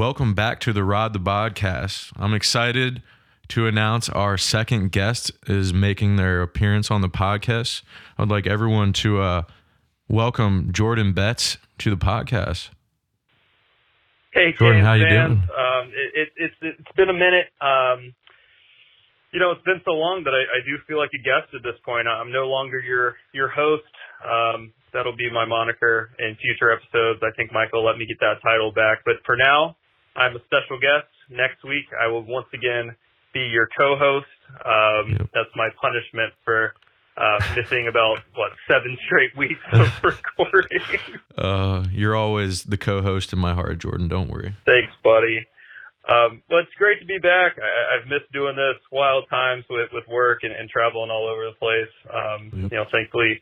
Welcome back to the Rod the Podcast. I'm excited to announce our second guest is making their appearance on the podcast. I'd like everyone to uh, welcome Jordan Betts to the podcast. Hey, Jordan, Canes how you fans. doing? Um, it, it, it's it's been a minute. Um, you know, it's been so long that I, I do feel like a guest at this point. I'm no longer your your host. Um, that'll be my moniker in future episodes. I think Michael let me get that title back. But for now, I'm a special guest. Next week, I will once again be your co-host. Um, Yep. That's my punishment for uh, missing about what seven straight weeks of recording. Uh, you're always the co-host in my heart, Jordan. Don't worry. Thanks, buddy. Um, well, it's great to be back. I, I've missed doing this wild times with, with work and, and traveling all over the place. Um, Yep. You know, thankfully,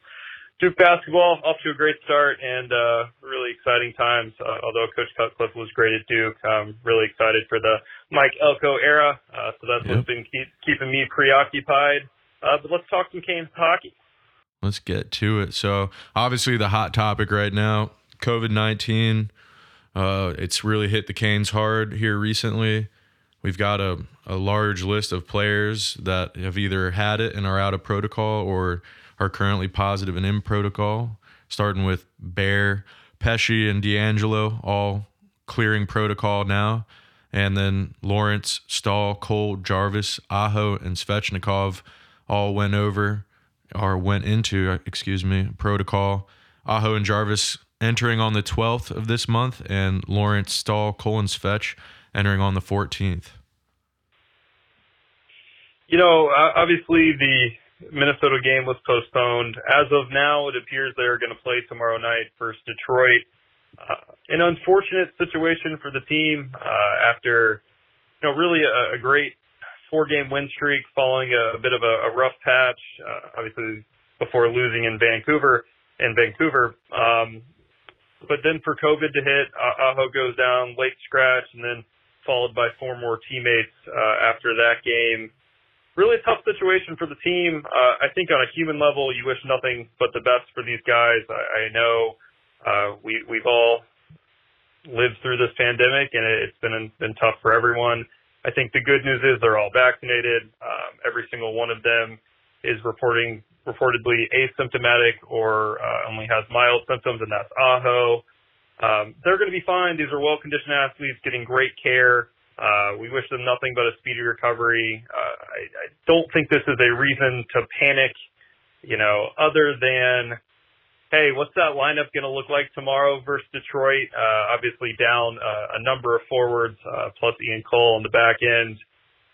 Duke basketball off to a great start and uh, really exciting times. Uh, although Coach Cutcliffe was great at Duke, I'm really excited for the Mike Elko era. Uh, so that's Yep. what's been keep, keeping me preoccupied. Uh, but let's talk some Canes hockey. Let's get to it. So, obviously, the hot topic right now, COVID 19. Uh, it's really hit the Canes hard here recently. We've got a, a large list of players that have either had it and are out of protocol or are currently positive and in protocol, starting with Bear, Pesce, and DeAngelo, all clearing protocol now. And then Lorentz, Staal, Cole, Jarvis, Aho, and Svechnikov all went over or went into, excuse me, protocol. Aho and Jarvis entering on the 12th of this month, and Lorentz, Staal, Cole, and Svetch entering on the 14th. You know, obviously the Minnesota game was postponed. As of now, it appears they're going to play tomorrow night versus Detroit. Uh, an unfortunate situation for the team uh, after, you know, really a, a great four-game win streak following a, a bit of a, a rough patch, uh, obviously before losing in Vancouver. In Vancouver, um, but then for COVID to hit, Aho goes down late scratch, and then followed by four more teammates uh, after that game really tough situation for the team. Uh, I think on a human level, you wish nothing but the best for these guys. I, I know uh, we we've all lived through this pandemic, and it, it's been been tough for everyone. I think the good news is they're all vaccinated. Um, every single one of them is reporting reportedly asymptomatic or uh, only has mild symptoms, and that's Aho. Um, they're going to be fine. These are well-conditioned athletes getting great care. Uh, we wish them nothing but a speedy recovery. I, I don't think this is a reason to panic, you know, other than, hey, what's that lineup going to look like tomorrow versus Detroit? Uh, obviously down uh, a number of forwards, uh, plus Ian Cole on the back end.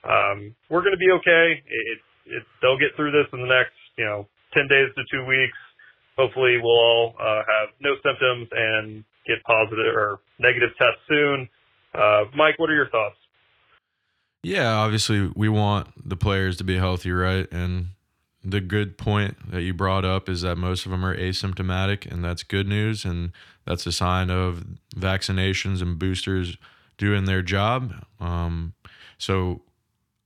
Um, we're going to be okay. It, it's, they'll get through this in the next, you know, 10 days to two weeks. Hopefully we'll all uh, have no symptoms and get positive or negative tests soon. Uh, Mike, what are your thoughts? Yeah, obviously, we want the players to be healthy, right? And the good point that you brought up is that most of them are asymptomatic, and that's good news. And that's a sign of vaccinations and boosters doing their job. Um, so,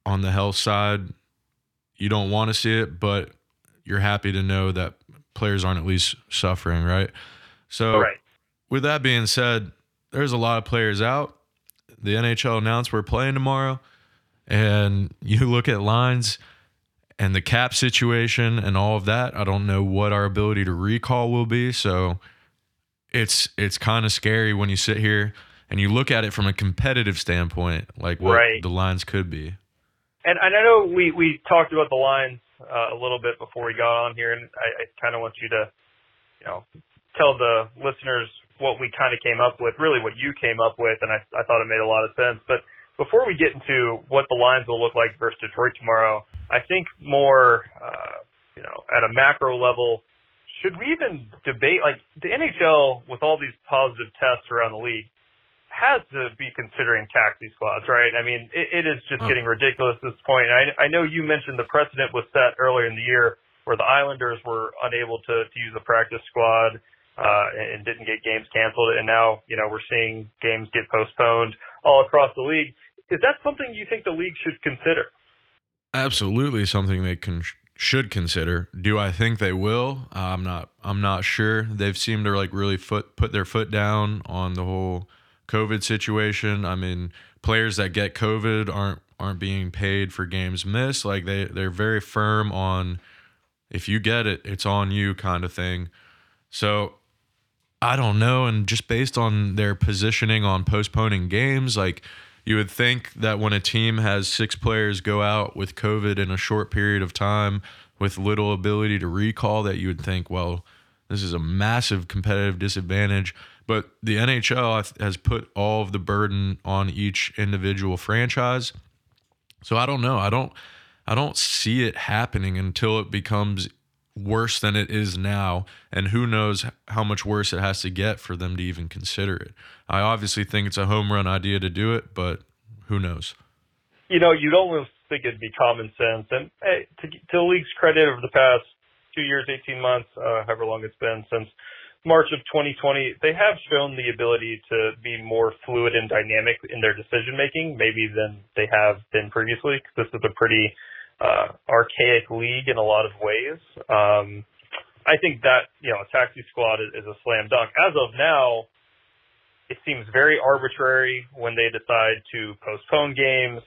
on the health side, you don't want to see it, but you're happy to know that players aren't at least suffering, right? So, Right. with that being said, there's a lot of players out. The NHL announced we're playing tomorrow, and you look at lines and the cap situation and all of that. I don't know what our ability to recall will be, so it's it's kind of scary when you sit here and you look at it from a competitive standpoint, like what Right. the lines could be. And, and I know we, we talked about the lines uh, a little bit before we got on here, and I, I kind of want you to, you know, tell the listeners what we kind of came up with, really what you came up with, and I, I thought it made a lot of sense. But before we get into what the lines will look like versus Detroit tomorrow, I think more, uh, you know, at a macro level, should we even debate like the NHL with all these positive tests around the league has to be considering taxi squads, right? I mean, it, it is just Oh. getting ridiculous at this point. I, I know you mentioned the precedent was set earlier in the year where the Islanders were unable to, to use a practice squad uh, and didn't get games canceled, and now you know we're seeing games get postponed all across the league. Is that something you think the league should consider? Absolutely, something they can should consider. Do I think they will? Uh, I'm not. I'm not sure. They've seemed to like really foot put their foot down on the whole COVID situation. I mean, players that get COVID aren't aren't being paid for games missed. Like they they're very firm on if you get it, it's on you kind of thing. So I don't know. And just based on their positioning on postponing games, like you would think that when a team has six players go out with COVID in a short period of time with little ability to recall, that you would think, well, this is a massive competitive disadvantage. But the NHL has put all of the burden on each individual franchise. So I don't know. I don't I don't see it happening until it becomes worse than it is now. And who knows how much worse it has to get for them to even consider it. I obviously think it's a home run idea to do it, but who knows? You know, you'd almost think it'd be common sense. And hey, to, to the league's credit, over the past two years, 18 months, uh, however long it's been since March of 2020, they have shown the ability to be more fluid and dynamic in their decision making, maybe than they have been previously. This is a pretty uh, archaic league in a lot of ways. Um, I think that you know a taxi squad is, is a slam dunk. As of now, it seems very arbitrary when they decide to postpone games.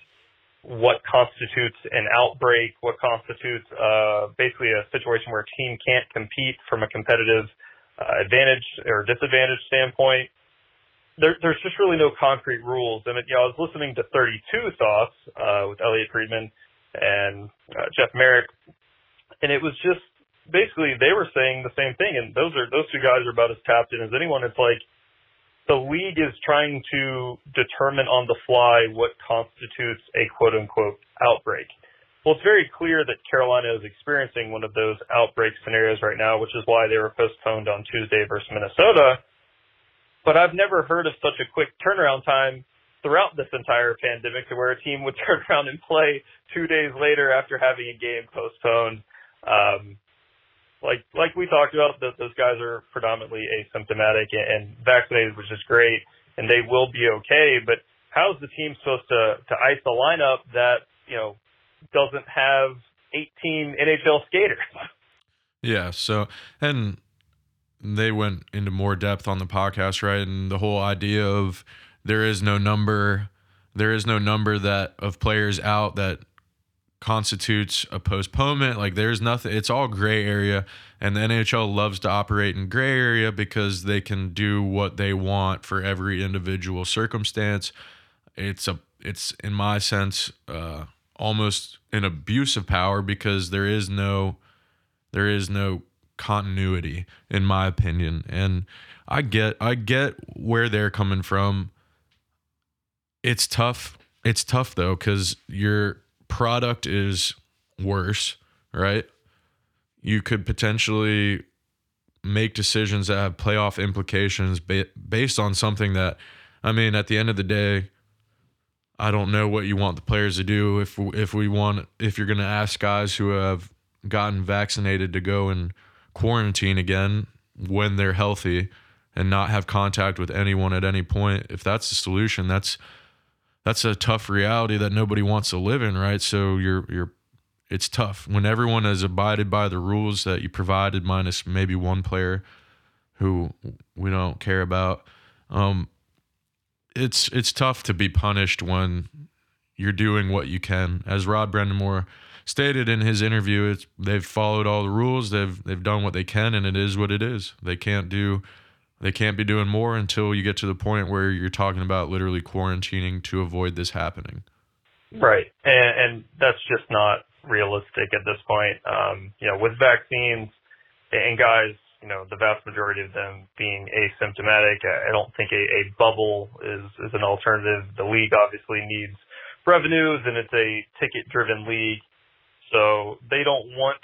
What constitutes an outbreak? What constitutes uh, basically a situation where a team can't compete from a competitive uh, advantage or disadvantage standpoint? There, there's just really no concrete rules. And you know, I was listening to 32 Thoughts uh, with Elliotte Friedman, and uh, Jeff Marek, and it was just basically they were saying the same thing. And those are those two guys are about as tapped in as anyone. It's like the league is trying to determine on the fly what constitutes a quote unquote outbreak. Well, it's very clear that Carolina is experiencing one of those outbreak scenarios right now, which is why they were postponed on Tuesday versus Minnesota. But I've never heard of such a quick turnaround time throughout this entire pandemic to where a team would turn around and play two days later after having a game postponed. Um, like like we talked about, that those guys are predominantly asymptomatic and vaccinated, which is great, and they will be okay. But how is the team supposed to to ice a lineup that you know doesn't have 18 NHL skaters? Yeah. So and they went into more depth on the podcast, right? And the whole idea of there is no number there is no number that of players out that constitutes a postponement. Like there's nothing it's all gray area and the NHL loves to operate in gray area because they can do what they want for every individual circumstance. It's a it's in my sense uh, almost an abuse of power because there is no there is no continuity in my opinion. And I get I get where they're coming from it's tough. It's tough though because your product is worse, right? You could potentially make decisions that have playoff implications ba- based on something that, I mean, at the end of the day, I don't know what you want the players to do. If if we want, if you're going to ask guys who have gotten vaccinated to go and quarantine again when they're healthy and not have contact with anyone at any point, if that's the solution, that's that's a tough reality that nobody wants to live in, right? So you're you're it's tough when everyone has abided by the rules that you provided, minus maybe one player who we don't care about. Um, it's it's tough to be punished when you're doing what you can. As Rod Brind'Amour stated in his interview, it's they've followed all the rules. They've they've done what they can, and it is what it is. They can't do they can't be doing more until you get to the point where you're talking about literally quarantining to avoid this happening. Right, and, and that's just not realistic at this point. Um, you know, with vaccines and guys, you know, the vast majority of them being asymptomatic, I don't think a, a bubble is is an alternative. The league obviously needs revenues, and it's a ticket-driven league, so they don't want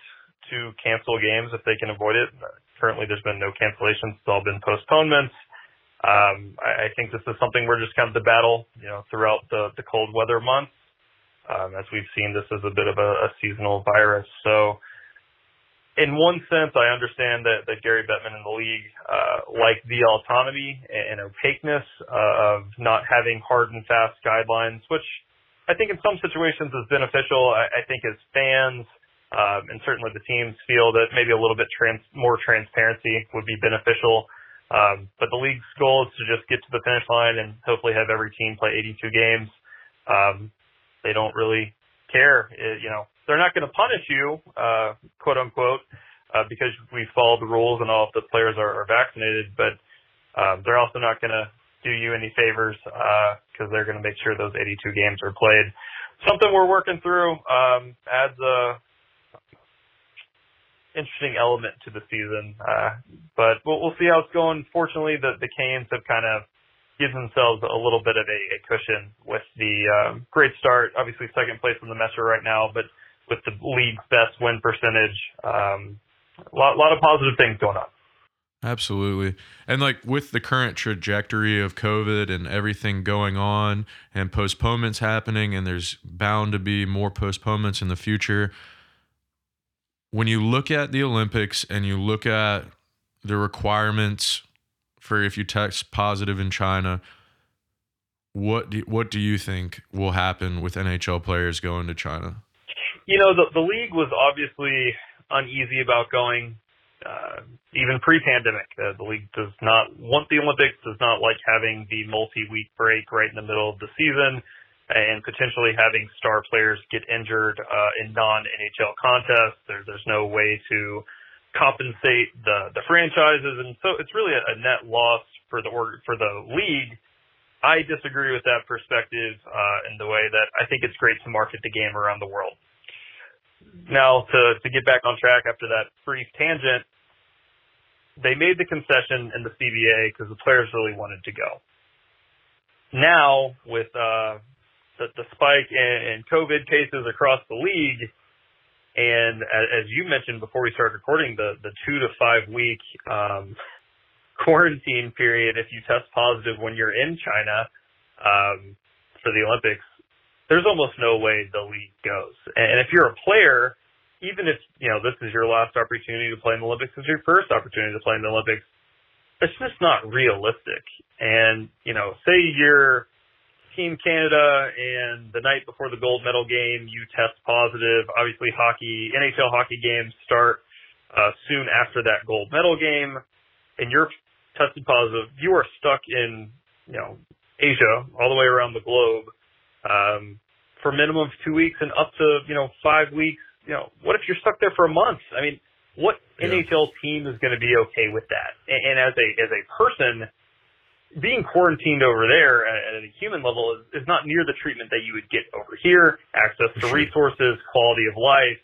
to cancel games if they can avoid it. Currently, there's been no cancellations. It's all been postponements. Um, I, I think this is something we're just kind of to battle, you know, throughout the, the cold weather months. Um, as we've seen, this is a bit of a, a seasonal virus. So, in one sense, I understand that, that Gary Bettman and the league uh, like the autonomy and, opaqueness uh, of not having hard and fast guidelines, which I think in some situations is beneficial. I, I think as fans, um, and certainly the teams feel that maybe a little bit trans- more transparency would be beneficial. Um, but the league's goal is to just get to the finish line and hopefully have every team play 82 games. Um, they don't really care. It, you know, they're not going to punish you, uh, quote unquote, uh, because we follow the rules and all of the players are, are vaccinated. But um, they're also not going to do you any favors because uh, they're going to make sure those 82 games are played. Something we're working through um, adds a interesting element to the season. Uh, but we'll, we'll see how it's going. Fortunately, the, the Canes have kind of given themselves a little bit of a, a cushion with the um, great start. Obviously, second place in the Metro right now, but with the league's best win percentage, um, a lot, lot of positive things going on. Absolutely. And like with the current trajectory of COVID and everything going on and postponements happening, and there's bound to be more postponements in the future, when you look at the Olympics and you look at the requirements for if you test positive in China, what do, what do you think will happen with NHL players going to China? You know, the the league was obviously uneasy about going uh, even pre-pandemic. Uh, the league does not want the Olympics, does not like having the multi-week break right in the middle of the season and potentially having star players get injured uh, in non-NHL contests. There, there's no way to compensate the the franchises, and so it's really a, a net loss for the for the league. I disagree with that perspective uh, in the way that I think it's great to market the game around the world. Now, to to get back on track after that brief tangent, they made the concession in the CBA because the players really wanted to go. Now, with uh, the, the spike in, in COVID cases across the league. And as, as you mentioned before we started recording, the, the two to five week um, quarantine period, if you test positive when you're in China um, for the Olympics, there's almost no way the league goes. And if you're a player, even if you know this is your last opportunity to play in the Olympics, it's your first opportunity to play in the Olympics. It's just not realistic. And you know, say you're Team Canada, and the night before the gold medal game, you test positive. Obviously, hockey, NHL hockey games start uh, soon after that gold medal game, and you're tested positive. You are stuck in, you know, Asia, all the way around the globe, um, for a minimum of two weeks and up to, you know, five weeks. You know, what if you're stuck there for a month? I mean, what yeah. NHL team is going to be okay with that? And, and as a as a person being quarantined over there at, at a human level is, is not near the treatment that you would get over here. Access to resources, quality of life.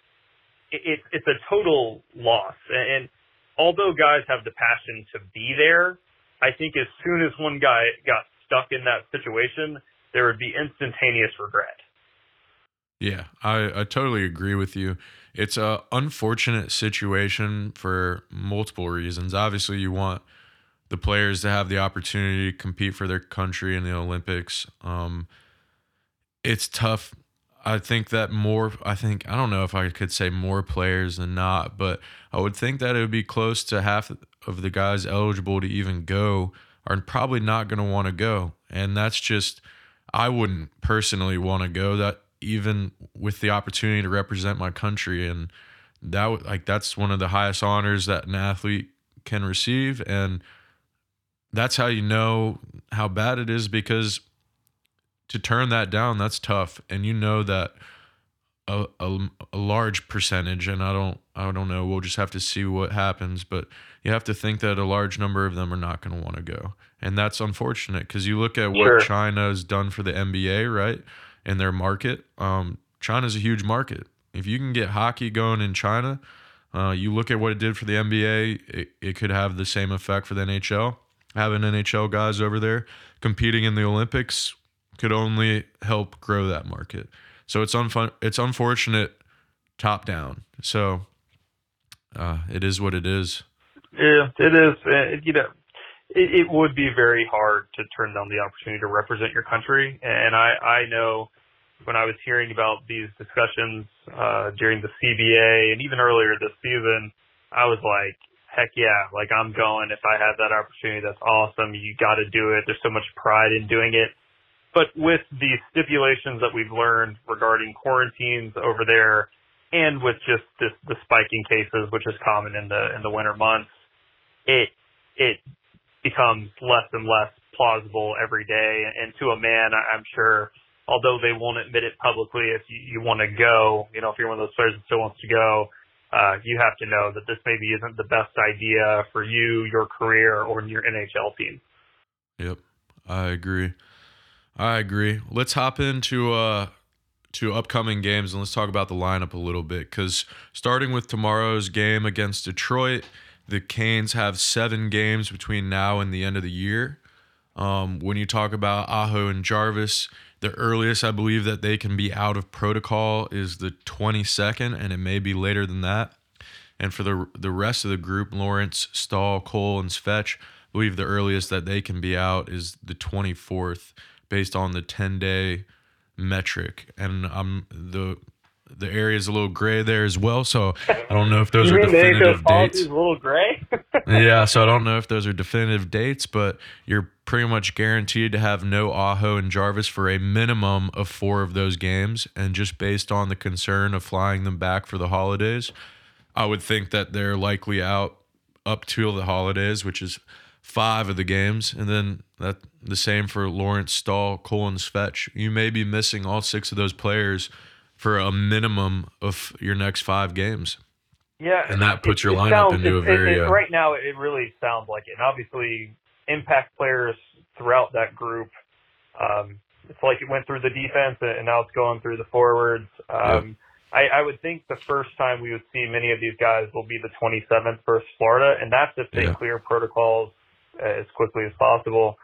It, it, it's a total loss. And, and although guys have the passion to be there, I think as soon as one guy got stuck in that situation, there would be instantaneous regret. Yeah, I, I totally agree with you. It's a unfortunate situation for multiple reasons. Obviously, you want the players to have the opportunity to compete for their country in the Olympics. Um, it's tough. I think that more, I think, I don't know if I could say more players than not, but I would think that it would be close to half of the guys eligible to even go are probably not going to want to go. And that's just, I wouldn't personally want to go that even with the opportunity to represent my country. And that, like, that's one of the highest honors that an athlete can receive. And, that's how you know how bad it is because to turn that down that's tough. And you know that a, a, a, large percentage and i don't i don't know we'll just have to see what happens but you have to think that a large number of them are not going to want to go. And that's unfortunate because you look at what sure. china has done for the nba right in their market um, china's a huge market. If you can get hockey going in china uh, you look at what it did for the nba it, it could have the same effect for the nhl having NHL guys over there competing in the Olympics could only help grow that market. So it's unfun- it's unfortunate top down. So uh, it is what it is. Yeah, it is. Uh, you know, it, it would be very hard to turn down the opportunity to represent your country. And I, I know when I was hearing about these discussions uh, during the CBA and even earlier this season, I was like, heck yeah, like I'm going. If I have that opportunity, that's awesome. You got to do it. There's so much pride in doing it. But with the stipulations that we've learned regarding quarantines over there, and with just this, the spiking cases, which is common in the in the winter months, it it becomes less and less plausible every day. And to a man, I'm sure, although they won't admit it publicly, if you, you want to go, you know, if you're one of those players that still wants to go, uh, you have to know that this maybe isn't the best idea for you, your career, or your NHL team. Yep, I agree. I agree. Let's hop into uh to upcoming games and let's talk about the lineup a little bit because starting with tomorrow's game against Detroit, the Canes have seven games between now and the end of the year. Um, when you talk about Aho and Jarvis, the earliest I believe that they can be out of protocol is the 22nd, and it may be later than that. And for the the rest of the group, Lorentz, Staal, Cole, and Svetch, I believe the earliest that they can be out is the 24th, based on the 10 day metric. And I'm the the area is a little gray there as well. So I don't know if those are definitive dates. A little gray. yeah, so I don't know if those are definitive dates, but you're pretty much guaranteed to have no Aho and Jarvis for a minimum of four of those games. And just based on the concern of flying them back for the holidays, I would think that they're likely out up till the holidays, which is five of the games, and then that the same for Lorentz Staal, Cole, and Svetch. You may be missing all six of those players for a minimum of your next five games. Yeah, and that puts it, your lineup sounds, into it, a very uh, right now. It really sounds like it. And obviously, impact players throughout that group. Um, it's like it went through the defense, and now it's going through the forwards. Um, I, I would think the first time we would see many of these guys will be the 27th versus Florida, and that's if they yeah. clear protocols as quickly as possible.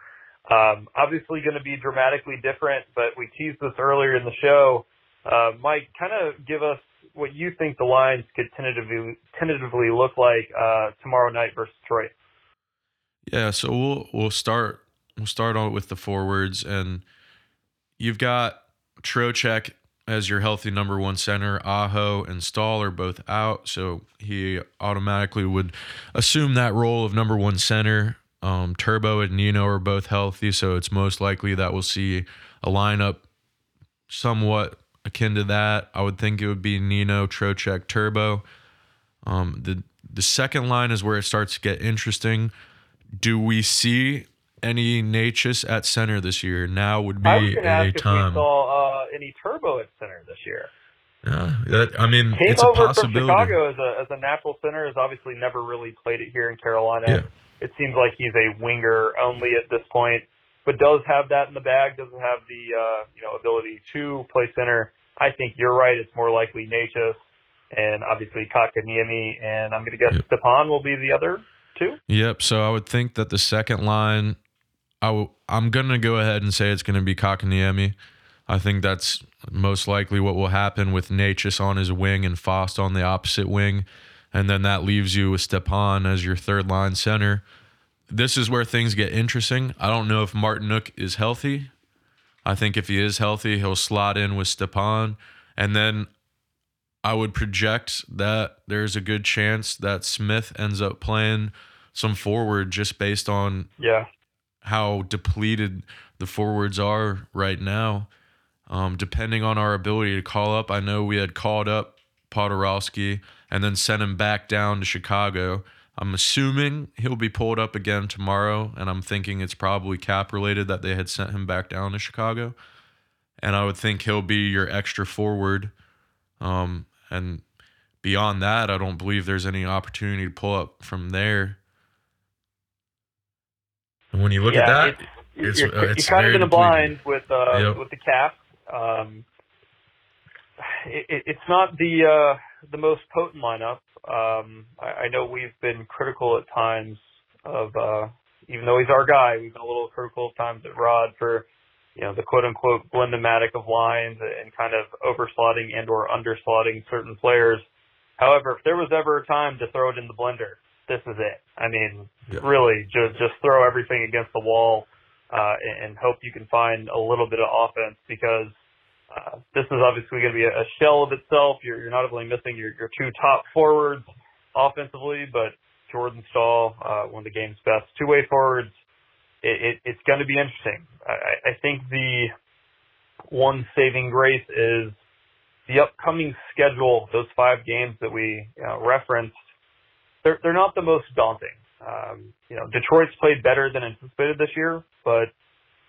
Um, obviously, going to be dramatically different, but we teased this earlier in the show. Uh, Mike, kind of give us what you think the lines could tentatively tentatively look like uh, tomorrow night versus Detroit. Yeah, so we'll we'll start we'll start on with the forwards, and you've got Trocheck as your healthy number one center. Aho and Staal are both out, so he automatically would assume that role of number one center. Um, Turbo and Nino are both healthy, so it's most likely that we'll see a lineup somewhat akin to that. I would think it would be Nino, Trocheck, Turbo. Um, the the second line is where it starts to get interesting. Do we see any Necas at center this year? Now would be I was a ask time. If we saw uh, any Turbo at center this year. Yeah, that, I mean, Came it's a over possibility. from Chicago as a as a natural center. Has obviously never really played it here in Carolina. Yeah it seems like he's a winger only at this point, but does have that in the bag. Doesn't have the uh, you know ability to play center. I think you're right. It's more likely Necas and obviously Kotkaniemi, and I'm going to guess yep. Stepan will be the other two. Yep. So I would think that the second line, i w- I'm going to go ahead and say it's going to be Kotkaniemi. I think that's most likely what will happen with Necas on his wing and Fast on the opposite wing and then that leaves you with Stepan as your third line center. This is where things get interesting. I don't know if Martinook is healthy. I think if he is healthy, he'll slot in with Stepan. And then I would project that there's a good chance that Smith ends up playing some forward just based on yeah how depleted the forwards are right now. Um, depending on our ability to call up, I know we had called up Poturalski and then sent him back down to Chicago. I'm assuming he'll be pulled up again tomorrow, and I'm thinking it's probably cap related that they had sent him back down to Chicago. And I would think he'll be your extra forward. Um, and beyond that, I don't believe there's any opportunity to pull up from there. And when you look yeah, at that, it's, it's, you're, uh, it's you're kind of in a blind with uh, yep. with the cap. Um, it, it's not the uh, the most potent lineup. Um, I, I know we've been critical at times of, uh, even though he's our guy, we've been a little critical at times at Rod for, you know, the quote unquote blendomatic of lines and kind of overslotting and or underslotting certain players. However, if there was ever a time to throw it in the blender, this is it. I mean, yeah. really, just just throw everything against the wall uh, and, and hope you can find a little bit of offense because uh, this is obviously going to be a, a shell of itself. You're, you're not only missing your, your two top forwards offensively, but Jordan Staal, uh, one of the game's best two-way forwards. It, it, it's going to be interesting. I, I think the one saving grace is the upcoming schedule. Those five games that we you know, referenced, they're they're not the most daunting. Um, you know, Detroit's played better than anticipated this year, but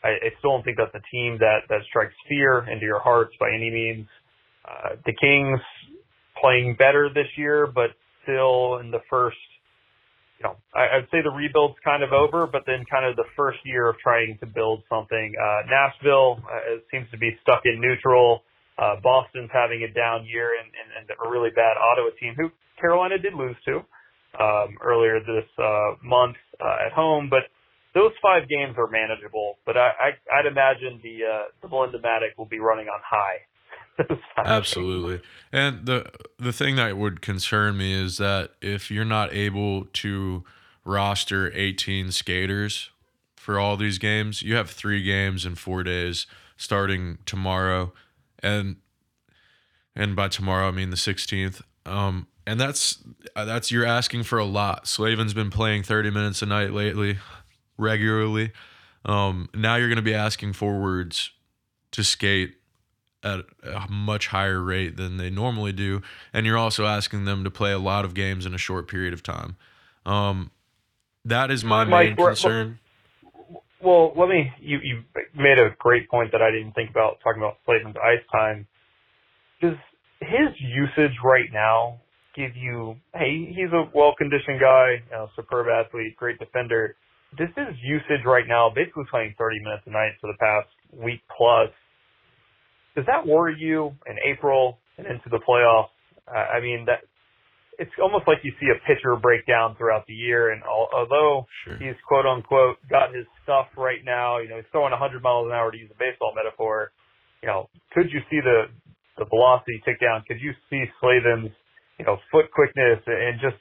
I, I still don't think that's a team that that strikes fear into your hearts by any means. Uh, the Kings playing better this year, but still in the first. You know, I, I'd say the rebuild's kind of over, but then kind of the first year of trying to build something. Uh, Nashville uh, seems to be stuck in neutral. Uh, Boston's having a down year and, and, and a really bad Ottawa team who Carolina did lose to um, earlier this uh, month uh, at home, but those five games are manageable, but I, I I'd imagine the uh, the Blendomatic will be running on high. Absolutely. Games. And the the thing that would concern me is that if you're not able to roster 18 skaters for all these games, you have 3 games in 4 days starting tomorrow and and by tomorrow I mean the 16th. Um and that's that's you're asking for a lot. Slavin's been playing 30 minutes a night lately regularly. Um, now you're going to be asking forwards to skate at a much higher rate than they normally do, and you're also asking them to play a lot of games in a short period of time. Um, that is my Mike, main concern. Well, let me. You you made a great point that I didn't think about talking about Slavin's ice time. Does his usage right now give you? Hey, he's a well conditioned guy, you know, superb athlete, great defender this is usage right now, basically playing 30 minutes a night for the past week plus. Does that worry you in April and into the playoffs? Uh, I mean, that it's almost like you see a pitcher break down throughout the year. And al- although sure. he's quote unquote got his stuff right now, you know, he's throwing 100 miles an hour to use a baseball metaphor. You know, could you see the the velocity tick down? Could you see Slavin's you know foot quickness and just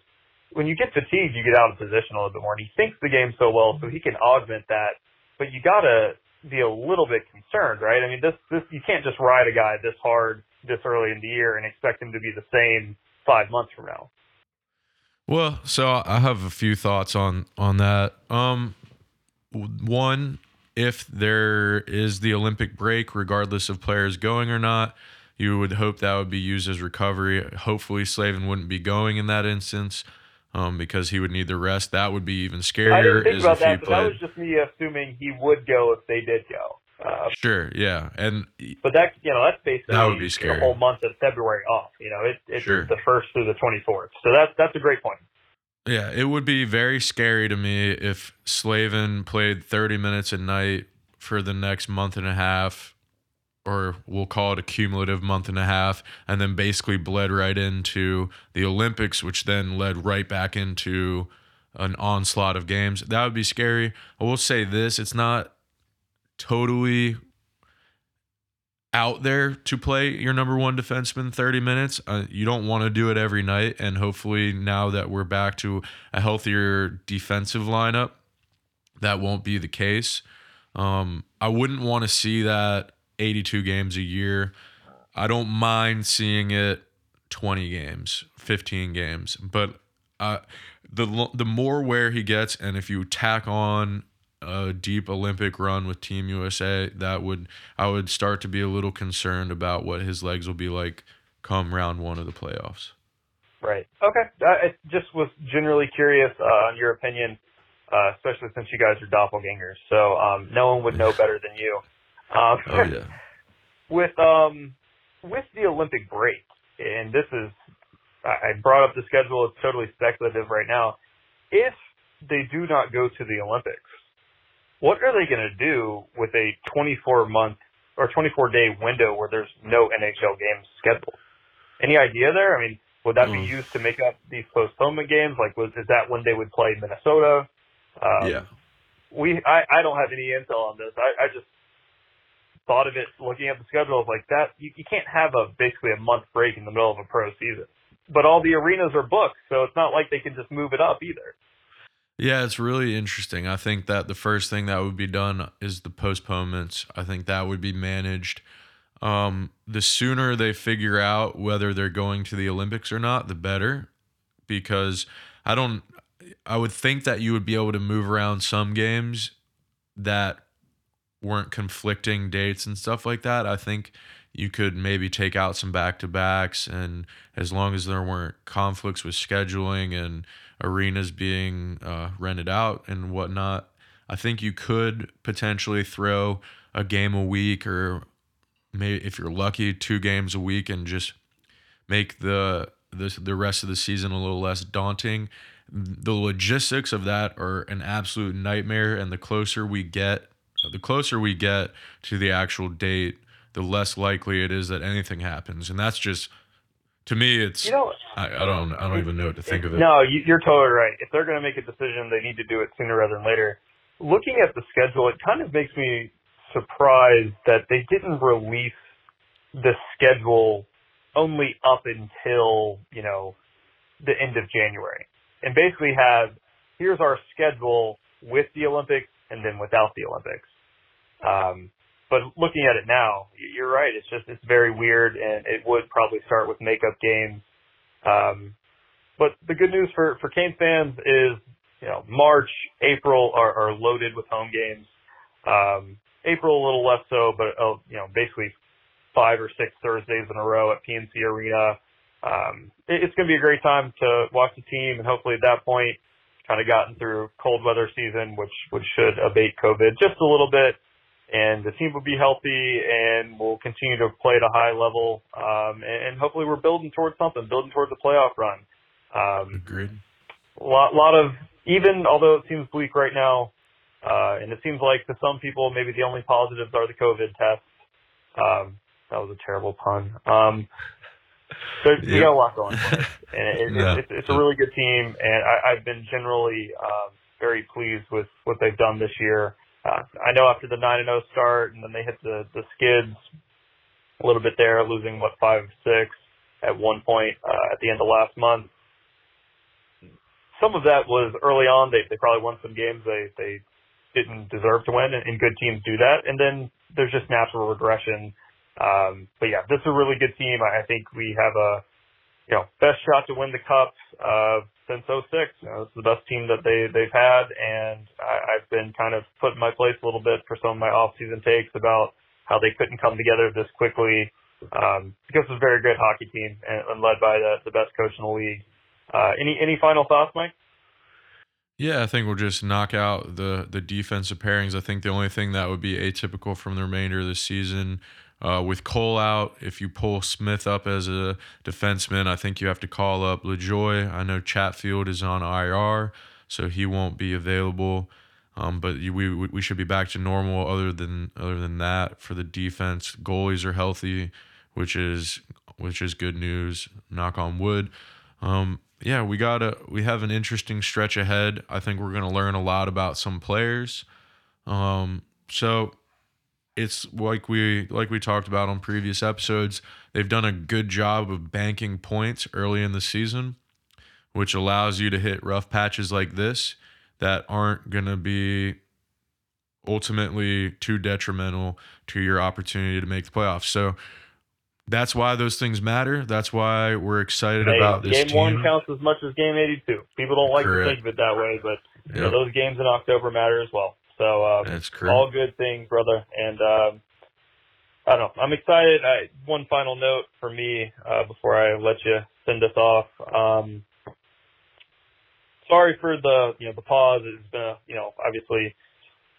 when you get fatigued, you get out of position a little bit more. And he thinks the game so well, so he can augment that. But you gotta be a little bit concerned, right? I mean, this this you can't just ride a guy this hard this early in the year and expect him to be the same five months from now. Well, so I have a few thoughts on on that. Um, one, if there is the Olympic break, regardless of players going or not, you would hope that would be used as recovery. Hopefully, Slavin wouldn't be going in that instance um, because he would need the rest. That would be even scarier. I didn't think about that, that was just me assuming he would go if they did go. Uh, sure, yeah, and but that you know that's basically that would be scary. the whole month of February off. You know, it, it's sure. the first through the twenty fourth. So that's that's a great point. Yeah, it would be very scary to me if Slavin played thirty minutes a night for the next month and a half or we'll call it a cumulative month and a half, and then basically bled right into the Olympics, which then led right back into an onslaught of games. That would be scary. I will say this it's not totally out there to play your number one defenseman 30 minutes. Uh, you don't want to do it every night. And hopefully, now that we're back to a healthier defensive lineup, that won't be the case. Um, I wouldn't want to see that 82 games a year. I don't mind seeing it 20 games, 15 games, but uh, the the more wear he gets, and if you tack on a deep Olympic run with Team USA, that would I would start to be a little concerned about what his legs will be like come round one of the playoffs. Right. Okay. I just was generally curious uh, on your opinion, uh, especially since you guys are doppelgangers. So um, no one would know better than you. Um, oh yeah. with um with the Olympic break, and this is I brought up the schedule. It's totally speculative right now. If they do not go to the Olympics, what are they going to do with a 24 month or 24 day window where there's no NHL games scheduled? Any idea there? I mean, would that mm. be used to make up these postponement games? Like, was is that when they would play Minnesota? Um, yeah. We I, I don't have any intel on this. I, I just thought of it looking at the schedule of like that. You, you can't have a basically a month break in the middle of a pro season. But all the arenas are booked, so it's not like they can just move it up either. Yeah, it's really interesting. I think that the first thing that would be done is the postponements. I think that would be managed. Um, the sooner they figure out whether they're going to the Olympics or not, the better. Because I don't, I would think that you would be able to move around some games that weren't conflicting dates and stuff like that, I think you could maybe take out some back to backs and as long as there weren't conflicts with scheduling and arenas being uh, rented out and whatnot. I think you could potentially throw a game a week or maybe if you're lucky, two games a week and just make the the, the rest of the season a little less daunting. The logistics of that are an absolute nightmare and the closer we get the closer we get to the actual date, the less likely it is that anything happens. And that's just to me it's You know, I, I don't I don't even know what to think of it. No, you- you're totally right. If they're going to make a decision, they need to do it sooner rather than later. Looking at the schedule, it kind of makes me surprised that they didn't release the schedule only up until, you know, the end of January. And basically have, here's our schedule with the Olympics and then without the Olympics. Um, but looking at it now, you're right. It's just, it's very weird and it would probably start with makeup games. Um, but the good news for, for Canes fans is, you know, March, April are, are loaded with home games. Um, April a little less so, but, uh, you know, basically five or six Thursdays in a row at PNC Arena. Um, it, it's going to be a great time to watch the team and hopefully at that point kind of gotten through cold weather season, which, which should abate COVID just a little bit. And the team will be healthy and we'll continue to play at a high level. Um, and, and hopefully we're building towards something, building towards a playoff run. Um, Agreed. a lot, lot of even although it seems bleak right now, uh, and it seems like to some people maybe the only positives are the COVID tests. Um, that was a terrible pun. Um, but we got a lot going us, and it, Yeah. it's, it's a really good team, and I, I've been generally um, very pleased with what they've done this year. Uh, I know after the nine and zero start, and then they hit the the skids a little bit there, losing what five six at one point uh, at the end of last month some of that was early on. They they probably won some games they they didn't deserve to win, and, and good teams do that. And then there's just natural regression. Um, but yeah, this is a really good team. I, I think we have a you know best shot to win the cup uh, since 06. You know, it's the best team that they they've had, and I, I've been kind of put in my place a little bit for some of my off-season takes about how they couldn't come together this quickly. Um, because it's a very good hockey team and, and led by the, the best coach in the league. Uh, any any final thoughts, Mike? Yeah, I think we'll just knock out the the defensive pairings. I think the only thing that would be atypical from the remainder of the season, uh, with Cole out, if you pull Smith up as a defenseman, I think you have to call up Lajoie. I know Chatfield is on IR, so he won't be available. Um, but you, we we should be back to normal. Other than other than that, for the defense, goalies are healthy, which is which is good news. Knock on wood. Um, yeah, we got a we have an interesting stretch ahead. I think we're gonna learn a lot about some players. Um, so it's like we like we talked about on previous episodes. They've done a good job of banking points early in the season, which allows you to hit rough patches like this that aren't gonna be ultimately too detrimental to your opportunity to make the playoffs. So that's why those things matter. That's why we're excited Hey, about this game team. one counts as much as game 82. People don't like Correct. to think of it that way, but you know, those games in October matter as well. So uh, that's correct. all good things, brother. And um, I don't know. I'm excited. I, one final note for me uh, before I let you send us off. Um, sorry for the you know the pause. It's been a, you know obviously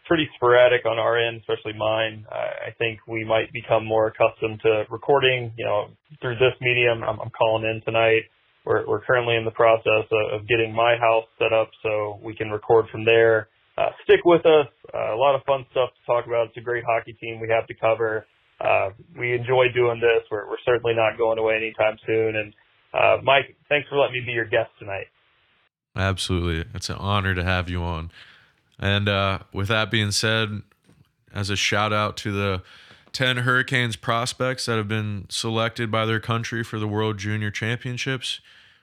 pretty sporadic on our end, especially mine. I, I think we might become more accustomed to recording. You know through this medium. I'm, I'm calling in tonight. We're, we're currently in the process of, of getting my house set up so we can record from there. Uh, stick with us. Uh, a lot of fun stuff to talk about. It's a great hockey team we have to cover. Uh, we enjoy doing this. We're, we're certainly not going away anytime soon. And uh, Mike, thanks for letting me be your guest tonight. Absolutely. It's an honor to have you on. And uh, with that being said, as a shout out to the 10 Hurricanes prospects that have been selected by their country for the World Junior Championships,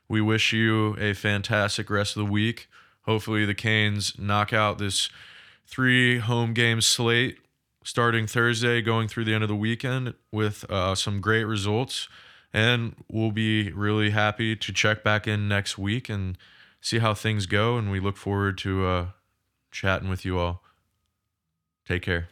we wish you a fantastic rest of the week. Hopefully, the Canes knock out this three home game slate starting Thursday, going through the end of the weekend with uh, some great results. And we'll be really happy to check back in next week and see how things go. And we look forward to uh, chatting with you all. Take care.